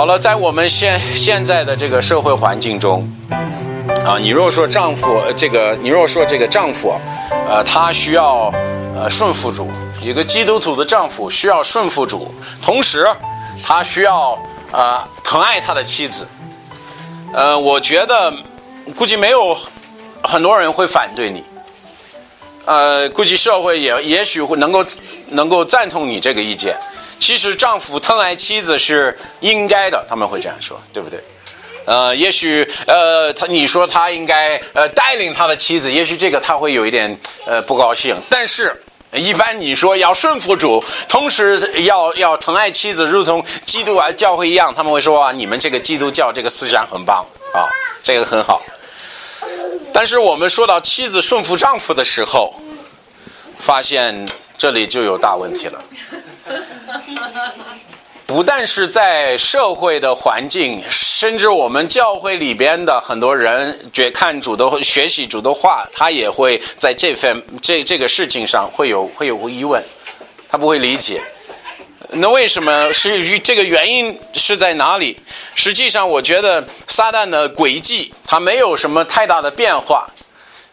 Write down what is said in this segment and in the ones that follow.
好了，在我们现现在的这个社会环境中，啊，你若说丈夫这个，你若说这个丈夫，呃，他需要呃顺服主，一个基督徒的丈夫需要顺服主，同时他需要呃疼爱他的妻子。呃，我觉得估计没有很多人会反对你，呃，估计社会也也许会能够能够赞同你这个意见。其实丈夫疼爱妻子是应该的，他们会这样说，对不对？呃，也许呃，他你说他应该呃带领他的妻子，也许这个他会有一点呃不高兴。但是，一般你说要顺服主，同时要要疼爱妻子，如同基督啊教会一样，他们会说啊，你们这个基督教这个思想很棒啊，这个很好。但是我们说到妻子顺服丈夫的时候，发现这里就有大问题了。不但是在社会的环境，甚至我们教会里边的很多人，觉看主的学习主的话，他也会在这份这这个事情上会有会有疑问，他不会理解。那为什么是这个原因是在哪里？实际上，我觉得撒旦的诡计，它没有什么太大的变化。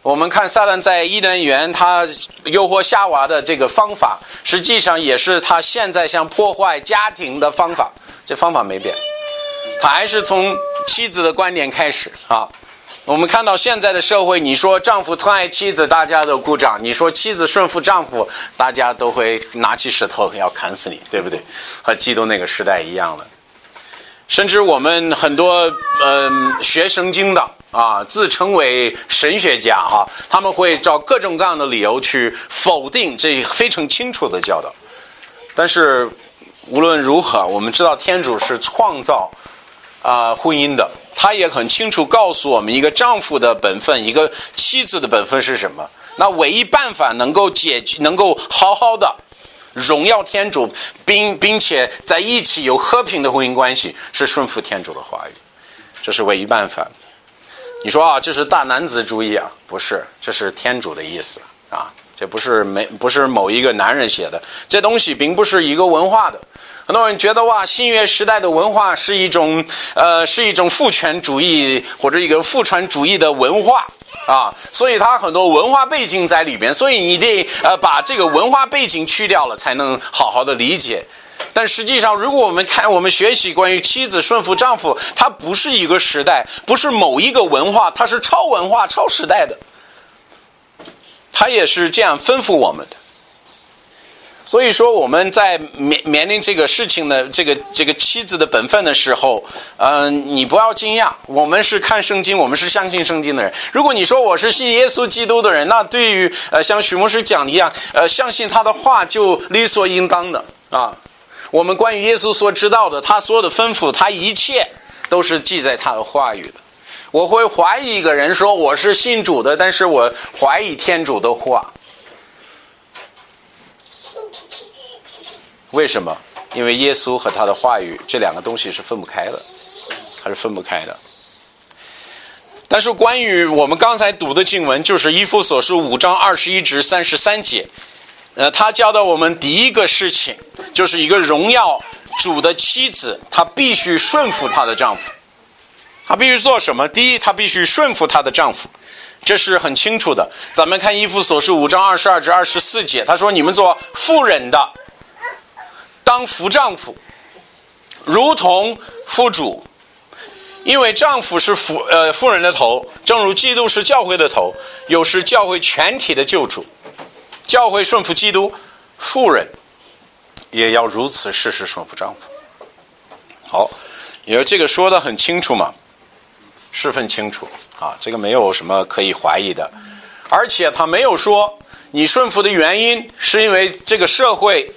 我们看撒旦在伊甸园，他诱惑夏娃的这个方法，实际上也是他现在想破坏家庭的方法。这方法没变，他还是从妻子的观点开始啊。我们看到现在的社会，你说丈夫疼爱妻子，大家都鼓掌；你说妻子顺服丈夫，大家都会拿起石头要砍死你，对不对？和基督那个时代一样了。甚至我们很多嗯学圣经的啊，自称为神学家哈，他们会找各种各样的理由去否定这非常清楚的教导。但是无论如何，我们知道天主是创造啊婚姻的。他也很清楚告诉我们，一个丈夫的本分，一个妻子的本分是什么。那唯一办法能够解决，能够好好的荣耀天主，并并且在一起有和平的婚姻关系，是顺服天主的话语，这是唯一办法。你说啊，这是大男子主义啊？不是，这是天主的意思啊。这不是没不是某一个男人写的，这东西并不是一个文化的。很多人觉得哇，新约时代的文化是一种呃是一种父权主义或者一个父权主义的文化啊，所以它很多文化背景在里边，所以你得呃把这个文化背景去掉了，才能好好的理解。但实际上，如果我们看我们学习关于妻子顺服丈夫，它不是一个时代，不是某一个文化，它是超文化、超时代的。他也是这样吩咐我们的，所以说我们在面面临这个事情的这个这个妻子的本分的时候，嗯，你不要惊讶，我们是看圣经，我们是相信圣经的人。如果你说我是信耶稣基督的人，那对于呃像许牧师讲的一样，呃，相信他的话就理所应当的啊。我们关于耶稣所知道的，他所有的吩咐，他一切都是记在他的话语的。我会怀疑一个人说我是信主的，但是我怀疑天主的话。为什么？因为耶稣和他的话语这两个东西是分不开的，它是分不开的。但是关于我们刚才读的经文，就是以弗所书五章二十一至三十三节，呃，他教导我们第一个事情，就是一个荣耀主的妻子，她必须顺服她的丈夫。她必须做什么？第一，她必须顺服她的丈夫，这是很清楚的。咱们看《一夫所书》五章二十二至二十四节，他说：“你们做妇人的，当服丈夫，如同夫主，因为丈夫是夫呃妇人的头，正如基督是教会的头，又是教会全体的救主。教会顺服基督，妇人也要如此事事顺服丈夫。好，因为这个说的很清楚嘛。”十分清楚啊，这个没有什么可以怀疑的，而且他没有说你顺服的原因是因为这个社会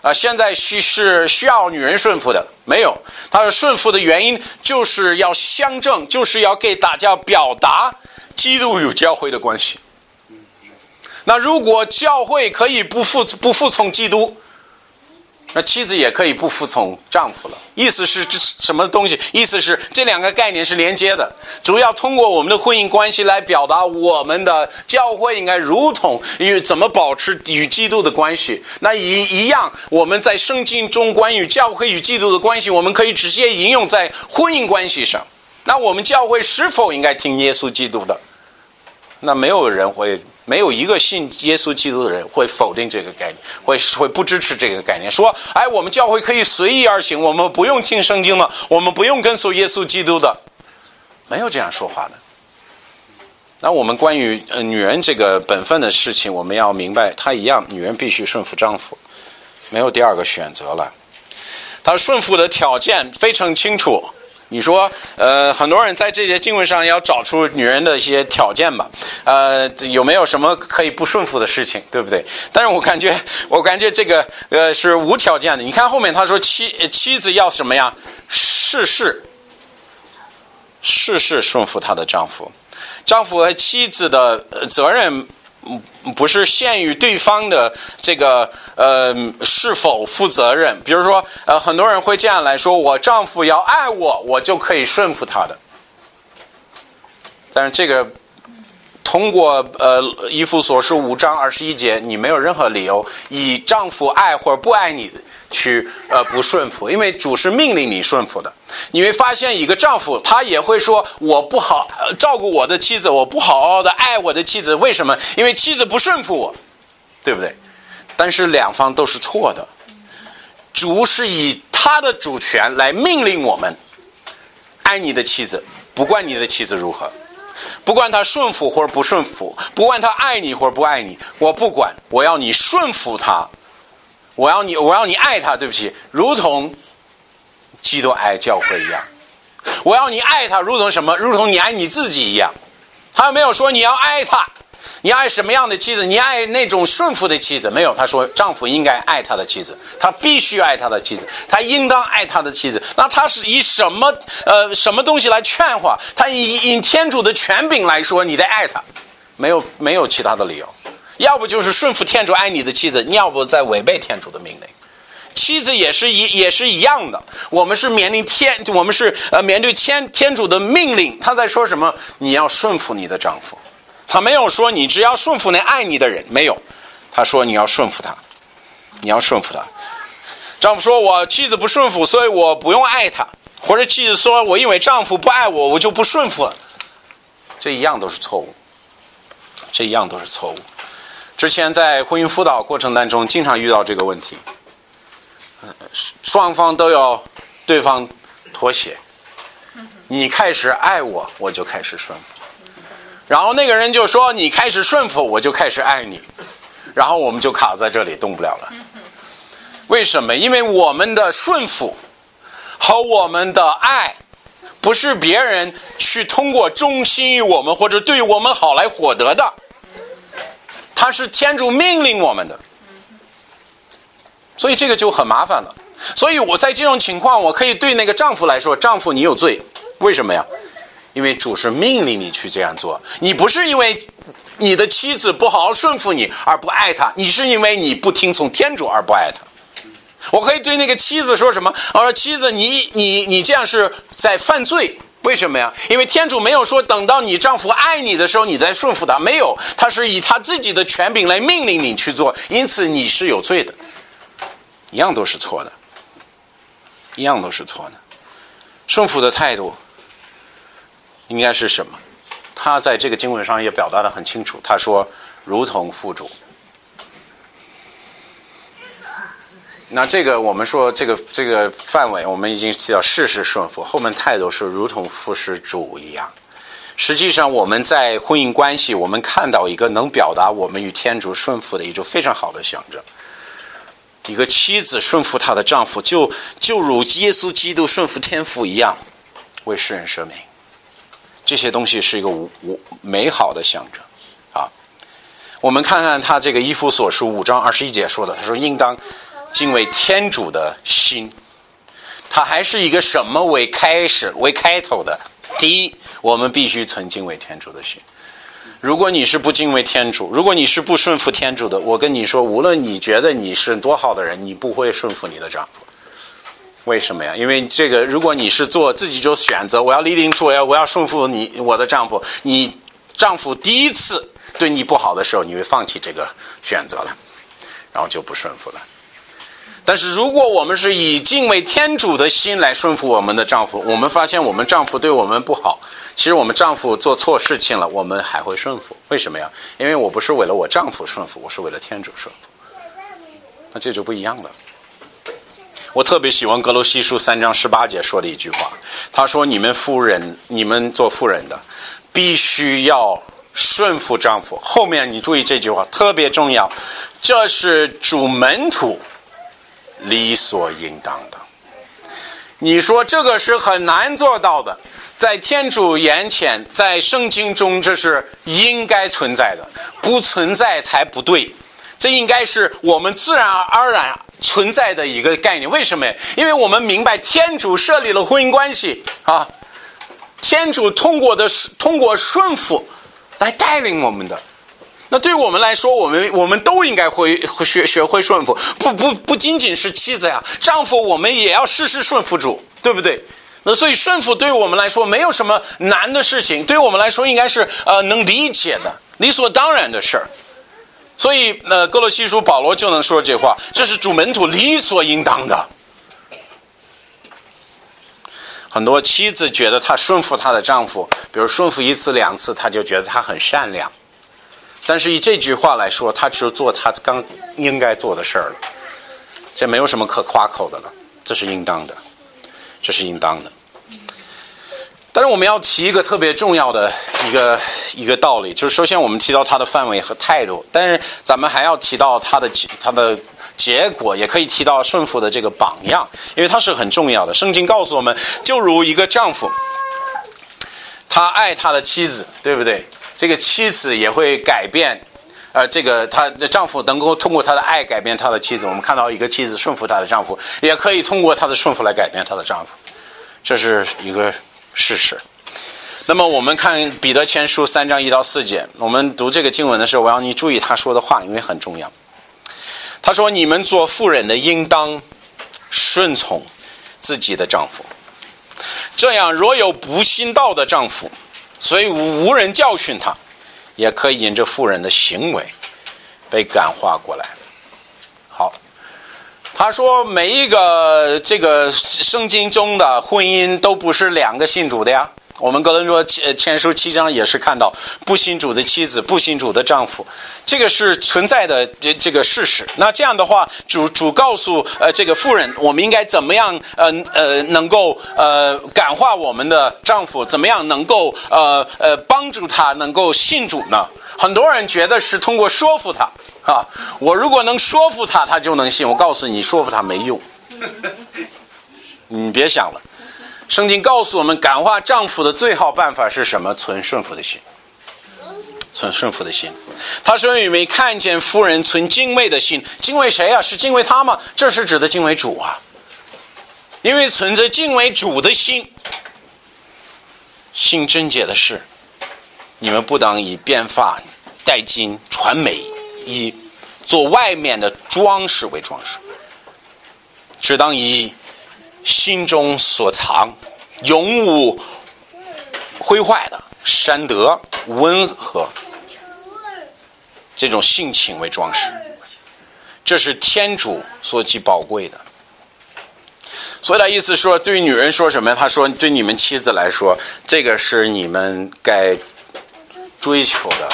啊现在需是需要女人顺服的，没有，他说顺服的原因就是要相证，就是要给大家表达基督与教会的关系。那如果教会可以不服不服从基督，那妻子也可以不服从丈夫了。意思是这是什么东西？意思是这两个概念是连接的，主要通过我们的婚姻关系来表达我们的教会应该如同与怎么保持与基督的关系。那一一样，我们在圣经中关于教会与基督的关系，我们可以直接应用在婚姻关系上。那我们教会是否应该听耶稣基督的？那没有人会。没有一个信耶稣基督的人会否定这个概念，会会不支持这个概念，说：“哎，我们教会可以随意而行，我们不用听圣经了，我们不用跟随耶稣基督的。”没有这样说话的。那我们关于呃女人这个本分的事情，我们要明白，她一样，女人必须顺服丈夫，没有第二个选择了。她顺服的条件非常清楚。你说，呃，很多人在这些经文上要找出女人的一些条件吧，呃，有没有什么可以不顺服的事情，对不对？但是我感觉，我感觉这个，呃，是无条件的。你看后面他说，妻妻子要什么呀？事事，事事顺服她的丈夫，丈夫和妻子的责任。不是限于对方的这个呃是否负责任，比如说呃很多人会这样来说，我丈夫要爱我，我就可以顺服他的。但是这个通过呃一夫所书五章二十一节，你没有任何理由以丈夫爱或者不爱你。去呃不顺服，因为主是命令你顺服的。你会发现，一个丈夫他也会说：“我不好照顾我的妻子，我不好好的爱我的妻子，为什么？因为妻子不顺服我，对不对？”但是两方都是错的。主是以他的主权来命令我们爱你的妻子，不管你的妻子如何，不管他顺服或者不顺服，不管他爱你或者不爱你，我不管，我要你顺服他。我要你，我要你爱他。对不起，如同基督爱教会一样。我要你爱他，如同什么？如同你爱你自己一样。他没有说你要爱他，你爱什么样的妻子？你爱那种顺服的妻子？没有。他说，丈夫应该爱他的妻子，他必须爱他的妻子，他应当爱他的妻子。那他是以什么呃什么东西来劝化？他以以天主的权柄来说，你得爱他，没有没有其他的理由。要不就是顺服天主爱你的妻子，要不在违背天主的命令。妻子也是一也是一样的，我们是面临天，我们是呃面对天天主的命令。他在说什么？你要顺服你的丈夫。他没有说你只要顺服那爱你的人，没有。他说你要顺服他，你要顺服他。丈夫说我妻子不顺服，所以我不用爱她。或者妻子说我因为丈夫不爱我，我就不顺服了。这一样都是错误，这一样都是错误。之前在婚姻辅导过程当中，经常遇到这个问题，双方都要对方妥协。你开始爱我，我就开始顺服。然后那个人就说：“你开始顺服，我就开始爱你。”然后我们就卡在这里，动不了了。为什么？因为我们的顺服和我们的爱，不是别人去通过忠心于我们或者对我们好来获得的。他是天主命令我们的，所以这个就很麻烦了。所以我在这种情况，我可以对那个丈夫来说：“丈夫，你有罪，为什么呀？因为主是命令你去这样做，你不是因为你的妻子不好好顺服你而不爱她，你是因为你不听从天主而不爱她。”我可以对那个妻子说什么？我说：“妻子，你你你这样是在犯罪。”为什么呀？因为天主没有说等到你丈夫爱你的时候，你再顺服他，没有，他是以他自己的权柄来命令你去做，因此你是有罪的，一样都是错的，一样都是错的。顺服的态度应该是什么？他在这个经文上也表达的很清楚，他说如同父主。那这个我们说这个这个范围，我们已经提到事事顺服，后面态度是如同服侍主一样。实际上我们在婚姻关系，我们看到一个能表达我们与天主顺服的一种非常好的象征。一个妻子顺服她的丈夫，就就如耶稣基督顺服天父一样，为世人舍命。这些东西是一个无无美好的象征啊。我们看看他这个依夫所书五章二十一节说的，他说应当。敬畏天主的心，他还是一个什么为开始、为开头的？第一，我们必须存敬畏天主的心。如果你是不敬畏天主，如果你是不顺服天主的，我跟你说，无论你觉得你是多好的人，你不会顺服你的丈夫。为什么呀？因为这个，如果你是做自己做选择，我要立定主要我要顺服你我的丈夫，你丈夫第一次对你不好的时候，你会放弃这个选择了，然后就不顺服了。但是如果我们是以敬畏天主的心来顺服我们的丈夫，我们发现我们丈夫对我们不好，其实我们丈夫做错事情了，我们还会顺服。为什么呀？因为我不是为了我丈夫顺服，我是为了天主顺服。那这就不一样了。我特别喜欢格罗西书三章十八节说的一句话，他说：“你们夫人，你们做妇人的，必须要顺服丈夫。”后面你注意这句话特别重要，这是主门徒理所应当的。你说这个是很难做到的，在天主眼前，在圣经中这是应该存在的，不存在才不对。这应该是我们自然而然。存在的一个概念，为什么？因为我们明白天主设立了婚姻关系啊，天主通过的是通过顺服来带领我们的。那对我们来说，我们我们都应该会学学会顺服，不不不仅仅是妻子呀，丈夫我们也要事事顺服主，对不对？那所以顺服对于我们来说没有什么难的事情，对于我们来说应该是呃能理解的、理所当然的事儿。所以，呃，哥罗西书保罗就能说这话，这是主门徒理所应当的。很多妻子觉得她顺服她的丈夫，比如顺服一次两次，她就觉得他很善良。但是以这句话来说，他只做他刚应该做的事儿了，这没有什么可夸口的了，这是应当的，这是应当的。但是我们要提一个特别重要的一个一个道理，就是首先我们提到它的范围和态度，但是咱们还要提到它的它的结果，也可以提到顺服的这个榜样，因为它是很重要的。圣经告诉我们，就如一个丈夫，他爱他的妻子，对不对？这个妻子也会改变，呃，这个他的丈夫能够通过他的爱改变他的妻子。我们看到一个妻子顺服她的丈夫，也可以通过她的顺服来改变她的丈夫，这是一个。事实。那么我们看彼得前书三章一到四节，我们读这个经文的时候，我要你注意他说的话，因为很重要。他说：“你们做妇人的，应当顺从自己的丈夫。这样，若有不信道的丈夫，所以无人教训他，也可以引着妇人的行为被感化过来。”他说：“每一个这个圣经中的婚姻都不是两个信主的呀。我们格伦说前前书七章也是看到不信主的妻子、不信主的丈夫，这个是存在的这这个事实。那这样的话，主主告诉呃这个妇人，我们应该怎么样呃呃能够呃感化我们的丈夫，怎么样能够呃呃帮助他能够信主呢？很多人觉得是通过说服他。”啊！我如果能说服他，他就能信。我告诉你，说服他没用。你别想了。圣经告诉我们，感化丈夫的最好办法是什么？存顺服的心。存顺服的心。他说：“你没看见夫人存敬畏的心？敬畏谁啊？是敬畏他吗？这是指的敬畏主啊。因为存着敬畏主的心，信贞洁的事，你们不当以变发、戴金、传媒。”以做外面的装饰为装饰，只当以心中所藏、永无毁坏的善德、温和这种性情为装饰。这是天主所极宝贵的。所以他意思说，对于女人说什么？他说，对你们妻子来说，这个是你们该追求的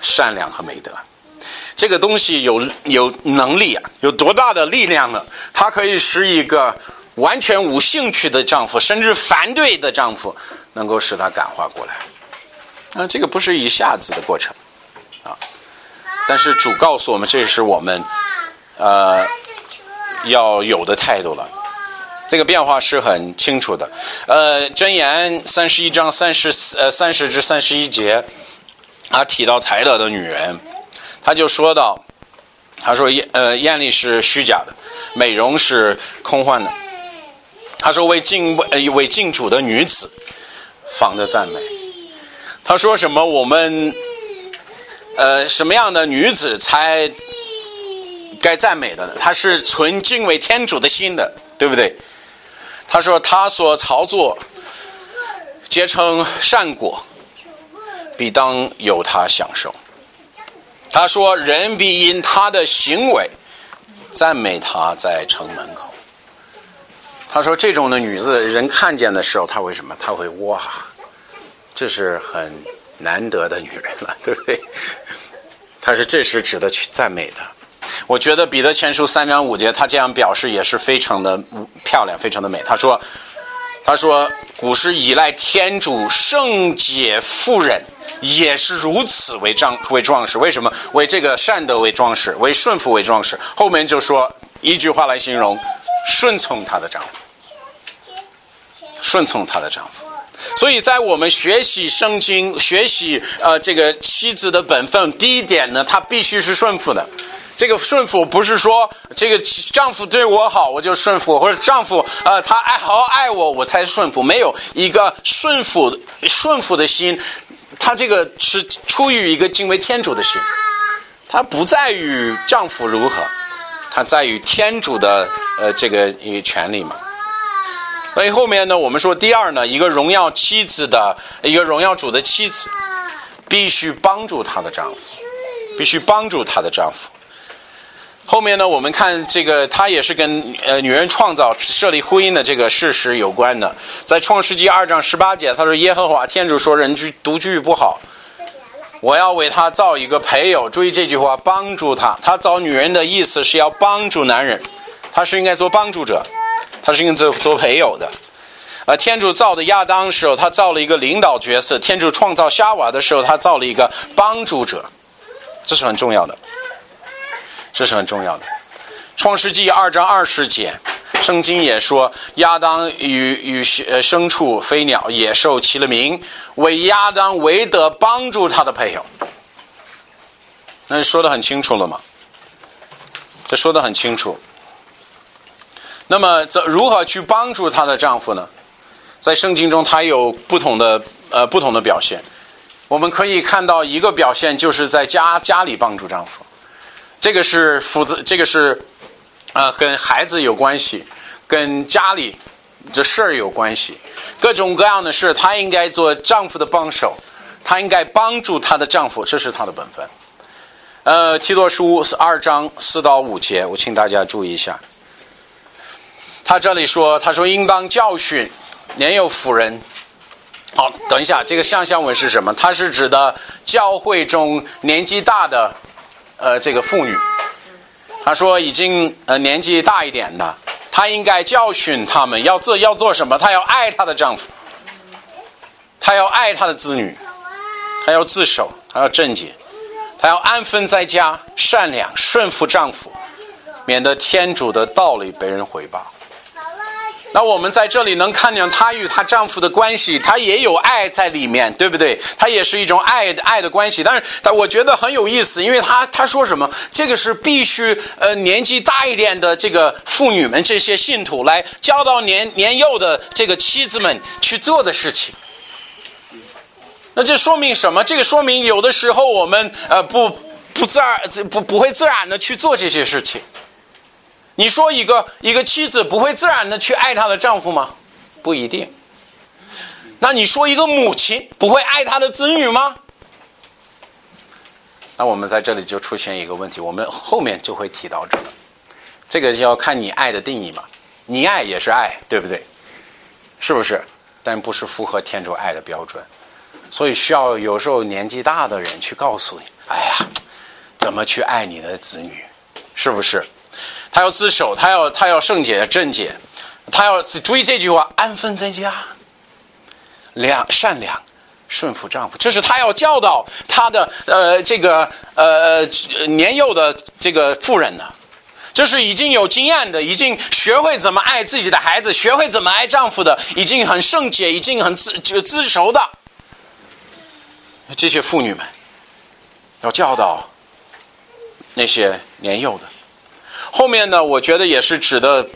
善良和美德。这个东西有有能力啊，有多大的力量呢？它可以使一个完全无兴趣的丈夫，甚至反对的丈夫，能够使他感化过来。啊，这个不是一下子的过程，啊，但是主告诉我们，这是我们呃要有的态度了。这个变化是很清楚的。呃，箴言三十一章三十呃三十至三十一节，他提到才德的女人。他就说到：“他说艳呃艳丽是虚假的，美容是空幻的。他说为敬为敬主的女子，仿的赞美。他说什么？我们呃，什么样的女子才该赞美的呢？她是存敬畏天主的心的，对不对？他说他所操作皆称善果，必当有他享受。他说人必因他的行为赞美他在城门口。他说这种的女子，人看见的时候，他为什么？他会哇，这是很难得的女人了，对不对？他是这是值得去赞美的。我觉得彼得前书三章五节，他这样表示也是非常的漂亮，非常的美。他说：“他说古时依赖天主圣洁妇人，也是如此为壮为壮士。为什么？为这个善德为壮士，为顺服为壮士。后面就说一句话来形容：顺从她的丈夫，顺从她的丈夫。所以在我们学习圣经、学习呃这个妻子的本分，第一点呢，她必须是顺服的。”这个顺服不是说这个丈夫对我好我就顺服，或者丈夫呃他爱好爱我我才顺服，没有一个顺服顺服的心，他这个是出于一个敬畏天主的心，他不在于丈夫如何，他在于天主的呃这个一个权利嘛。所以后面呢，我们说第二呢，一个荣耀妻子的一个荣耀主的妻子，必须帮助她的丈夫，必须帮助她的丈夫。后面呢，我们看这个，它也是跟呃女人创造设立婚姻的这个事实有关的。在创世纪二章十八节，他说：“耶和华天主说，人居独居不好，我要为他造一个配偶。”注意这句话，帮助他。他造女人的意思是要帮助男人，他是应该做帮助者，他是应该做做配偶的。呃，天主造的亚当时候，他造了一个领导角色；天主创造夏娃的时候，他造了一个帮助者，这是很重要的。这是很重要的，《创世纪》二章二十节，圣经也说亚当与与呃牲畜、飞鸟、野兽齐了名，为亚当为得帮助他的配偶。那说的很清楚了吗？这说的很清楚。那么，怎如何去帮助她的丈夫呢？在圣经中，他有不同的呃不同的表现。我们可以看到一个表现，就是在家家里帮助丈夫。这个是父子，这个是，呃，跟孩子有关系，跟家里这事儿有关系，各种各样的事，她应该做丈夫的帮手，她应该帮助她的丈夫，这是她的本分。呃，提多书二章四到五节，我请大家注意一下。他这里说，他说应当教训年幼妇人。好，等一下，这个象象文是什么？它是指的教会中年纪大的。呃，这个妇女，他说已经呃年纪大一点的，她应该教训他们要做要做什么？她要爱她的丈夫，她要爱她的子女，她要自首，她要正经，她要安分在家，善良顺服丈夫，免得天主的道理被人回报。那我们在这里能看见她与她丈夫的关系，她也有爱在里面，对不对？她也是一种爱爱的关系。但是，但我觉得很有意思，因为她她说什么？这个是必须呃年纪大一点的这个妇女们这些信徒来教导年年幼的这个妻子们去做的事情。那这说明什么？这个说明有的时候我们呃不不自然不不会自然的去做这些事情。你说一个一个妻子不会自然的去爱她的丈夫吗？不一定。那你说一个母亲不会爱她的子女吗？那我们在这里就出现一个问题，我们后面就会提到这个。这个要看你爱的定义嘛。你爱也是爱，对不对？是不是？但不是符合天主爱的标准，所以需要有时候年纪大的人去告诉你：哎呀，怎么去爱你的子女？是不是？他要自首，他要他要圣洁贞洁，他要注意这句话：安分在家，良善良，顺服丈夫。这是他要教导他的呃这个呃年幼的这个妇人呢。这是已经有经验的，已经学会怎么爱自己的孩子，学会怎么爱丈夫的，已经很圣洁，已经很自就自熟的这些妇女们，要教导那些年幼的。后面呢，我觉得也是值得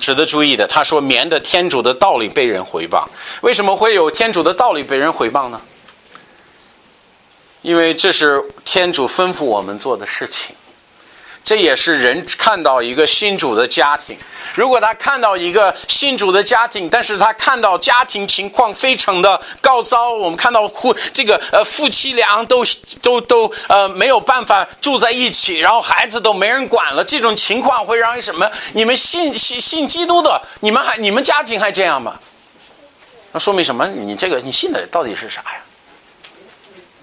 值得注意的，他说，免得天主的道理被人回谤，为什么会有天主的道理被人回谤呢？因为这是天主吩咐我们做的事情。这也是人看到一个信主的家庭，如果他看到一个信主的家庭，但是他看到家庭情况非常的高糟，我们看到夫这个呃夫妻俩都都都呃没有办法住在一起，然后孩子都没人管了，这种情况会让什么？你们信信信基督的，你们还你们家庭还这样吗？那说明什么？你这个你信的到底是啥呀？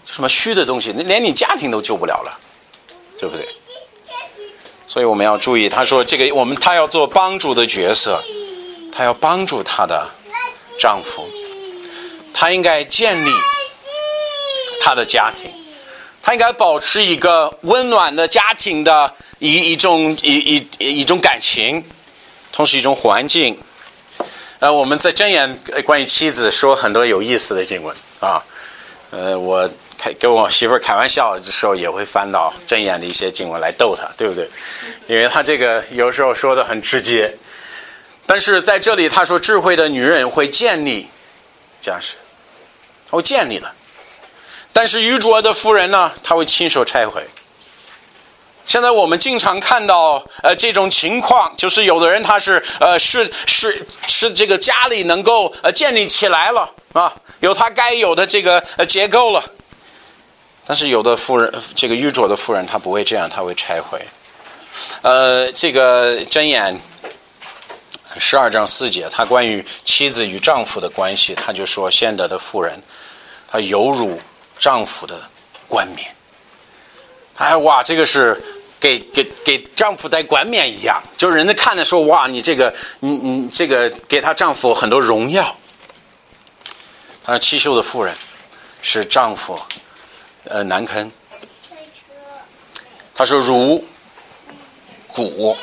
什么虚的东西？连你家庭都救不了了，对不对？所以我们要注意，他说这个我们他要做帮助的角色，他要帮助他的丈夫，他应该建立他的家庭，他应该保持一个温暖的家庭的一一种一一一种感情，同时一种环境。呃，我们在箴言关于妻子说很多有意思的经文啊，呃，我。开跟我媳妇儿开玩笑的时候，也会翻到真言的一些经文来逗她，对不对？因为他这个有时候说的很直接，但是在这里他说，智慧的女人会建立家室，会建立了。但是愚拙的妇人呢，她会亲手拆毁。现在我们经常看到呃这种情况，就是有的人他是呃是是是这个家里能够呃建立起来了啊，有他该有的这个呃结构了。但是有的富人，这个愚拙的妇人，她不会这样，她会拆毁。呃，这个箴言十二章四节，他关于妻子与丈夫的关系，他就说：现在的妇人，她犹如丈夫的冠冕。哎哇，这个是给给给丈夫戴冠冕一样，就是人家看着说：哇，你这个你你这个给她丈夫很多荣耀。他说：七秀的妇人是丈夫。呃，难堪。他说：“如骨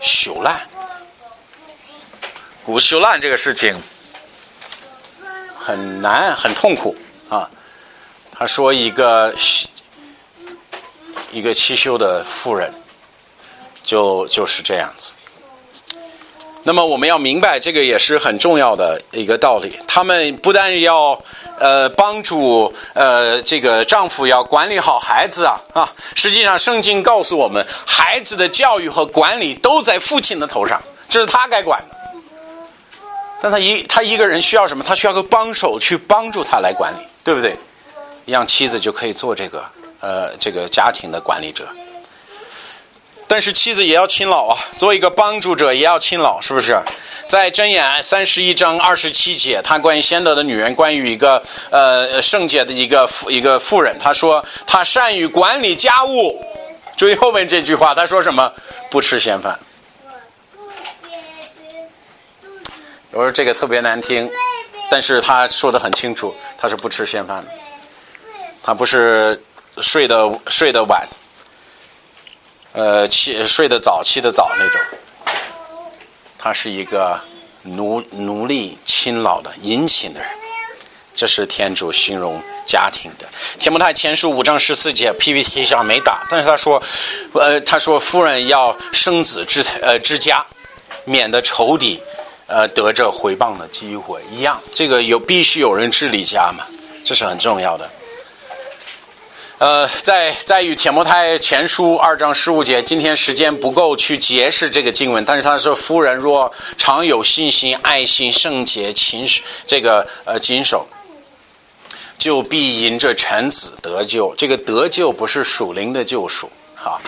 朽烂，骨朽烂这个事情很难，很痛苦啊。”他说：“一个一个七修的妇人，就就是这样子。”那么我们要明白，这个也是很重要的一个道理。他们不但要呃帮助呃这个丈夫要管理好孩子啊啊，实际上圣经告诉我们，孩子的教育和管理都在父亲的头上，这是他该管的。但他一他一个人需要什么？他需要个帮手去帮助他来管理，对不对？让妻子就可以做这个呃这个家庭的管理者。但是妻子也要勤劳啊，做一个帮助者也要勤劳，是不是？在箴言三十一章二十七节，他关于先德的女人，关于一个呃圣洁的一个一个妇人，他说他善于管理家务。注意后面这句话，他说什么？不吃闲饭。我说这个特别难听，但是他说的很清楚，他是不吃闲饭的，他不是睡的睡得晚。呃，起睡得早，起得早那种。他是一个奴奴隶、勤劳的、殷勤的人。这是天主形容家庭的。天母太前书五章十四节 PPT 上没打，但是他说，呃，他说夫人要生子之呃之家，免得仇敌呃得着回谤的机会一样。这个有必须有人治理家嘛，这是很重要的。呃，在在与铁摩太前书二章十五节，今天时间不够去解释这个经文，但是他说：“夫人若常有信心、爱心、圣洁、勤这个呃谨守，就必引着臣子得救。这个得救不是属灵的救赎，哈，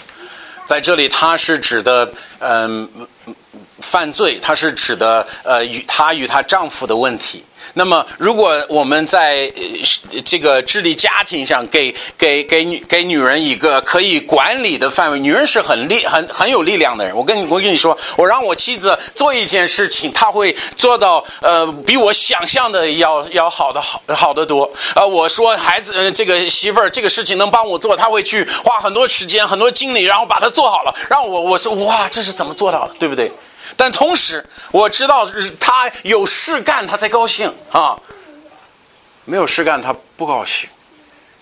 在这里他是指的嗯犯罪，他是指的呃与她与她丈夫的问题。”那么，如果我们在这个治理家庭上，给给给女给女人一个可以管理的范围，女人是很力很很有力量的人。我跟你我跟你说，我让我妻子做一件事情，她会做到呃比我想象的要要好的好好的多。呃，我说孩子呃这个媳妇儿这个事情能帮我做，她会去花很多时间很多精力，然后把它做好了。让我我说哇，这是怎么做到的，对不对？但同时，我知道他有事干，他才高兴啊；没有事干，他不高兴。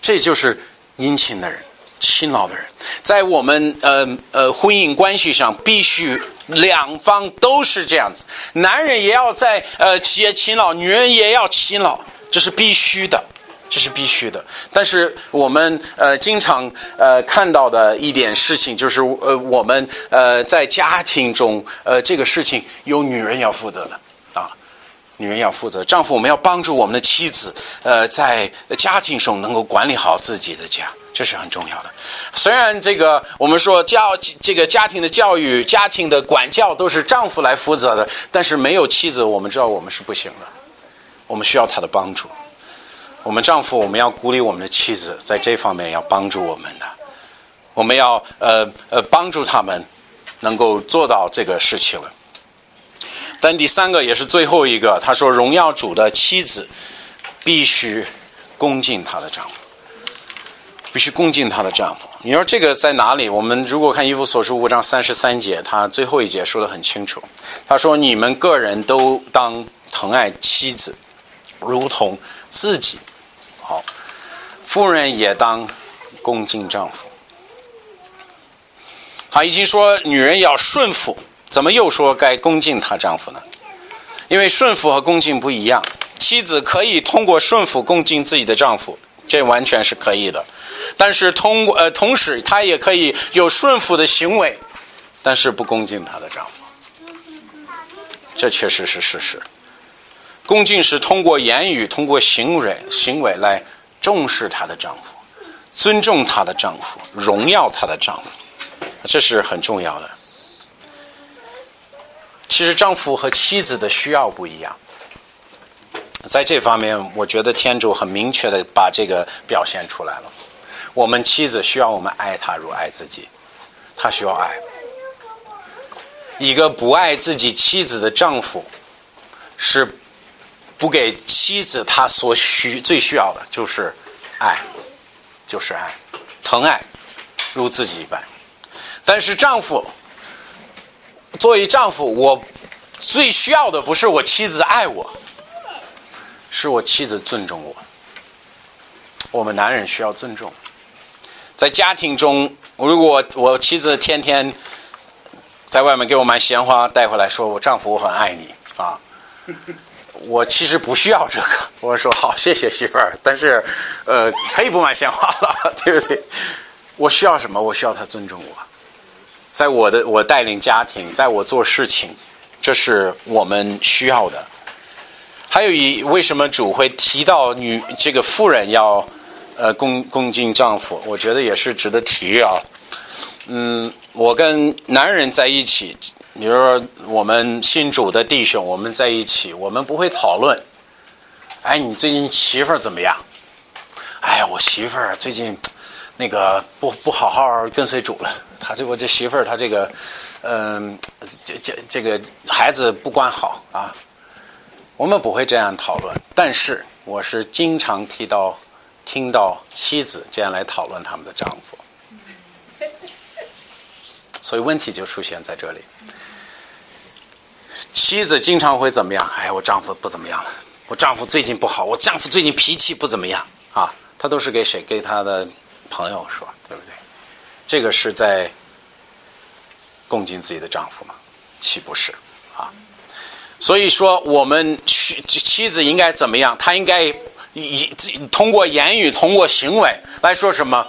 这就是殷勤的人、勤劳的人，在我们呃呃婚姻关系上，必须两方都是这样子。男人也要在呃企业勤劳，女人也要勤劳，这是必须的。这是必须的。但是我们呃经常呃看到的一点事情，就是呃我们呃在家庭中呃这个事情由女人要负责的啊，女人要负责，丈夫我们要帮助我们的妻子呃在家庭中能够管理好自己的家。这是很重要的。虽然这个我们说教这个家庭的教育、家庭的管教都是丈夫来负责的，但是没有妻子，我们知道我们是不行的。我们需要他的帮助。我们丈夫，我们要鼓励我们的妻子在这方面要帮助我们的。我们要呃呃帮助他们能够做到这个事情了。但第三个也是最后一个，他说：“荣耀主的妻子必须恭敬她的丈夫。”必须恭敬她的丈夫。你说这个在哪里？我们如果看《一夫所书》五章三十三节，他最后一节说的很清楚。他说：“你们个人都当疼爱妻子，如同自己。夫人也当恭敬丈夫。”他已经说女人要顺服，怎么又说该恭敬她丈夫呢？因为顺服和恭敬不一样。妻子可以通过顺服恭敬自己的丈夫。这完全是可以的，但是通过呃，同时她也可以有顺服的行为，但是不恭敬她的丈夫，这确实是事实。恭敬是通过言语、通过行为行为来重视她的丈夫，尊重她的丈夫，荣耀她的丈夫，这是很重要的。其实丈夫和妻子的需要不一样。在这方面，我觉得天主很明确的把这个表现出来了。我们妻子需要我们爱她如爱自己，她需要爱。一个不爱自己妻子的丈夫，是不给妻子他所需最需要的，就是爱，就是爱，疼爱如自己一般。但是丈夫作为丈夫，我最需要的不是我妻子爱我。是我妻子尊重我。我们男人需要尊重。在家庭中，如果我妻子天天在外面给我买鲜花带回来，说我丈夫我很爱你啊，我其实不需要这个。我说好，谢谢媳妇儿，但是呃，可以不买鲜花了，对不对？我需要什么？我需要他尊重我。在我的我带领家庭，在我做事情，这是我们需要的。还有一，为什么主会提到女这个妇人要呃恭恭敬丈夫？我觉得也是值得提啊。嗯，我跟男人在一起，比如说我们信主的弟兄，我们在一起，我们不会讨论。哎，你最近媳妇儿怎么样？哎呀，我媳妇儿最近那个不不好好跟随主了。他这我这媳妇儿，她这个嗯，这这这个孩子不管好啊。我们不会这样讨论，但是我是经常提到、听到妻子这样来讨论他们的丈夫，所以问题就出现在这里。妻子经常会怎么样？哎，我丈夫不怎么样了，我丈夫最近不好，我丈夫最近脾气不怎么样啊。他都是给谁？给他的朋友说，对不对？这个是在共敬自己的丈夫吗？岂不是啊？所以说，我们妻妻子应该怎么样？她应该以通过言语、通过行为来说什么？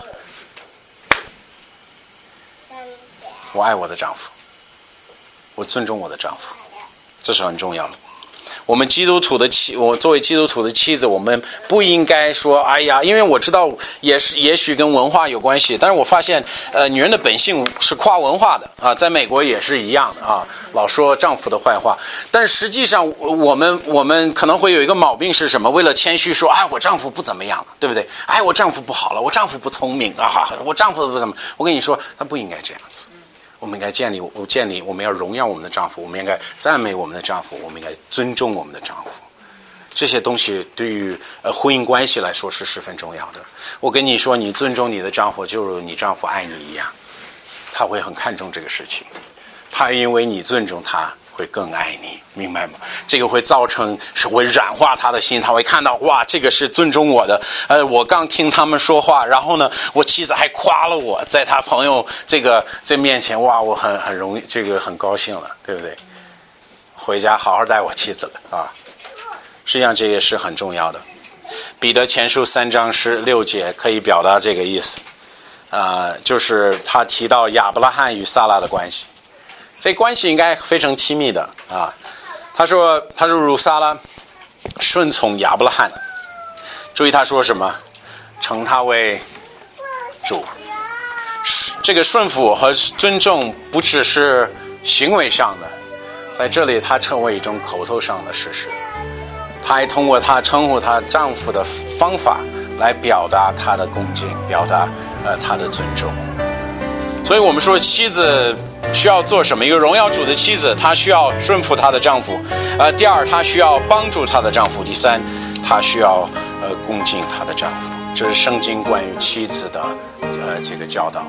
我爱我的丈夫，我尊重我的丈夫，这是很重要的。我们基督徒的妻，我作为基督徒的妻子，我们不应该说：“哎呀，因为我知道，也是也许跟文化有关系。”但是我发现，呃，女人的本性是跨文化的啊，在美国也是一样啊，老说丈夫的坏话。但实际上，我们我们可能会有一个毛病是什么？为了谦虚说：“哎，我丈夫不怎么样，对不对？”哎，我丈夫不好了，我丈夫不聪明啊，我丈夫不怎么？我跟你说，他不应该这样子。我们应该建立，我建立，我们要荣耀我们的丈夫，我们应该赞美我们的丈夫，我们应该尊重我们的丈夫。这些东西对于呃婚姻关系来说是十分重要的。我跟你说，你尊重你的丈夫，就如你丈夫爱你一样，他会很看重这个事情。他因为你尊重他。会更爱你，明白吗？这个会造成是会软化他的心，他会看到哇，这个是尊重我的。呃，我刚听他们说话，然后呢，我妻子还夸了我，在他朋友这个这面前，哇，我很很容易，这个很高兴了，对不对？回家好好带我妻子了啊。实际上，这也是很重要的。彼得前书三章十六节可以表达这个意思，啊，就是他提到亚伯拉罕与撒拉的关系，这关系应该非常亲密的啊。他说，他说如撒拉顺从亚伯拉罕，注意他说什么，称他为主。这个顺服和尊重不只是行为上的，在这里它成为一种口头上的事实。她还通过她称呼她丈夫的方法来表达她的恭敬，表达呃她的尊重。所以我们说，妻子需要做什么？一个荣耀主的妻子，她需要顺服她的丈夫。呃，第二，她需要帮助她的丈夫。第三，她需要呃恭敬她的丈夫。这是圣经关于妻子的呃这个教导。